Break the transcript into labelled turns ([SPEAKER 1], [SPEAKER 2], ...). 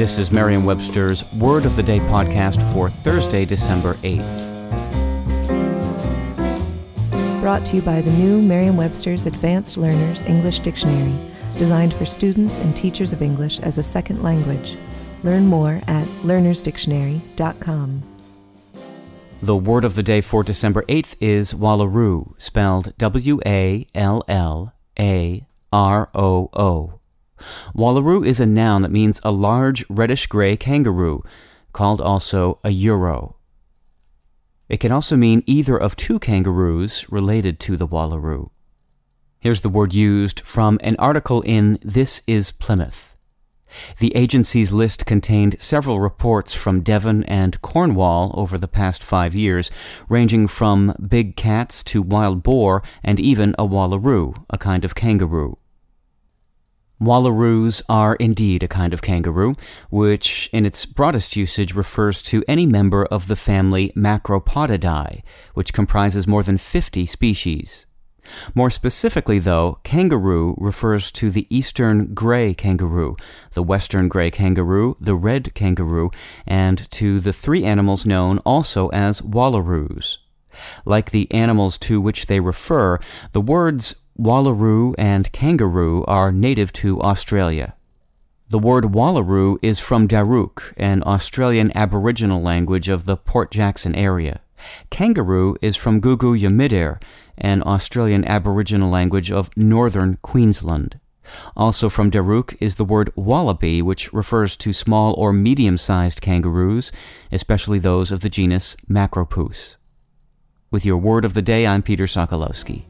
[SPEAKER 1] This is Merriam Webster's Word of the Day podcast for Thursday, December 8th.
[SPEAKER 2] Brought to you by the new Merriam Webster's Advanced Learners English Dictionary, designed for students and teachers of English as a second language. Learn more at learnersdictionary.com.
[SPEAKER 1] The word of the day for December 8th is wallaroo, spelled W A L L A R O O. Wallaroo is a noun that means a large reddish gray kangaroo, called also a euro. It can also mean either of two kangaroos related to the wallaroo. Here's the word used from an article in This is Plymouth. The agency's list contained several reports from Devon and Cornwall over the past five years, ranging from big cats to wild boar and even a wallaroo, a kind of kangaroo. Wallaroos are indeed a kind of kangaroo, which in its broadest usage refers to any member of the family Macropodidae, which comprises more than 50 species. More specifically, though, kangaroo refers to the eastern gray kangaroo, the western gray kangaroo, the red kangaroo, and to the three animals known also as wallaroos. Like the animals to which they refer, the words Wallaroo and kangaroo are native to Australia. The word wallaroo is from Dharuk, an Australian Aboriginal language of the Port Jackson area. Kangaroo is from Guugu Yimidhirr, an Australian Aboriginal language of northern Queensland. Also from Dharuk is the word wallaby, which refers to small or medium sized kangaroos, especially those of the genus Macropus. With your word of the day, I'm Peter Sokolowski.